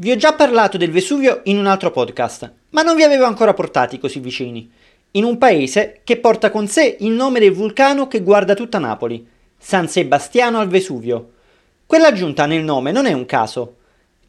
Vi ho già parlato del Vesuvio in un altro podcast, ma non vi avevo ancora portati così vicini. In un paese che porta con sé il nome del vulcano che guarda tutta Napoli, San Sebastiano al Vesuvio. Quella giunta nel nome non è un caso.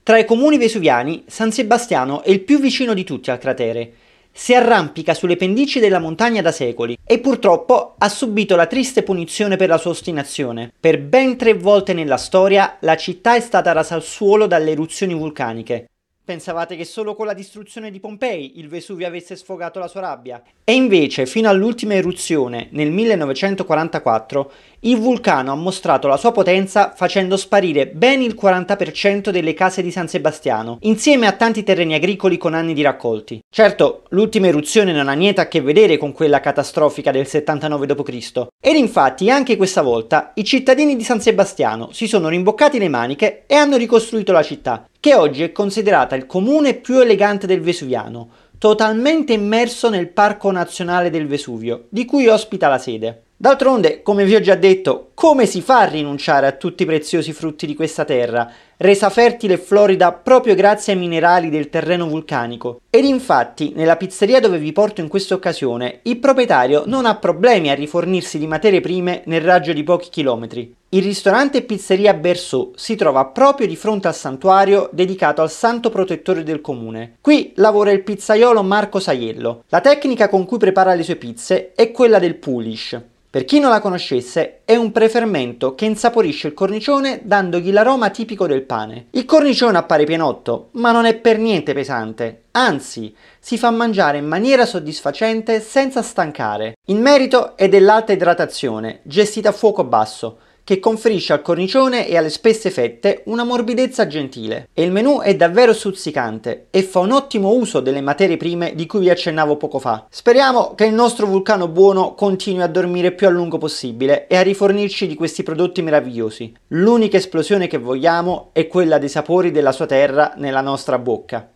Tra i comuni vesuviani, San Sebastiano è il più vicino di tutti al cratere. Si arrampica sulle pendici della montagna da secoli e purtroppo ha subito la triste punizione per la sua ostinazione. Per ben tre volte nella storia la città è stata rasa al suolo dalle eruzioni vulcaniche. Pensavate che solo con la distruzione di Pompei il Vesuvio avesse sfogato la sua rabbia? E invece, fino all'ultima eruzione, nel 1944, il vulcano ha mostrato la sua potenza facendo sparire ben il 40% delle case di San Sebastiano, insieme a tanti terreni agricoli con anni di raccolti. Certo, l'ultima eruzione non ha niente a che vedere con quella catastrofica del 79 d.C. Ed infatti anche questa volta i cittadini di San Sebastiano si sono rimboccati le maniche e hanno ricostruito la città, che oggi è considerata il comune più elegante del Vesuviano, totalmente immerso nel Parco Nazionale del Vesuvio, di cui ospita la sede. D'altronde, come vi ho già detto, come si fa a rinunciare a tutti i preziosi frutti di questa terra, resa fertile e florida proprio grazie ai minerali del terreno vulcanico? Ed infatti, nella pizzeria dove vi porto in questa occasione, il proprietario non ha problemi a rifornirsi di materie prime nel raggio di pochi chilometri. Il ristorante Pizzeria Berceau si trova proprio di fronte al santuario dedicato al santo protettore del comune. Qui lavora il pizzaiolo Marco Saiello. La tecnica con cui prepara le sue pizze è quella del pulish. Per chi non la conoscesse, è un prefermento che insaporisce il cornicione dandogli l'aroma tipico del pane. Il cornicione appare pienotto, ma non è per niente pesante, anzi, si fa mangiare in maniera soddisfacente senza stancare. Il merito è dell'alta idratazione, gestita a fuoco basso, che conferisce al cornicione e alle spesse fette una morbidezza gentile. E il menù è davvero stuzzicante e fa un ottimo uso delle materie prime di cui vi accennavo poco fa. Speriamo che il nostro vulcano buono continui a dormire più a lungo possibile e a rifornirci di questi prodotti meravigliosi. L'unica esplosione che vogliamo è quella dei sapori della sua terra nella nostra bocca.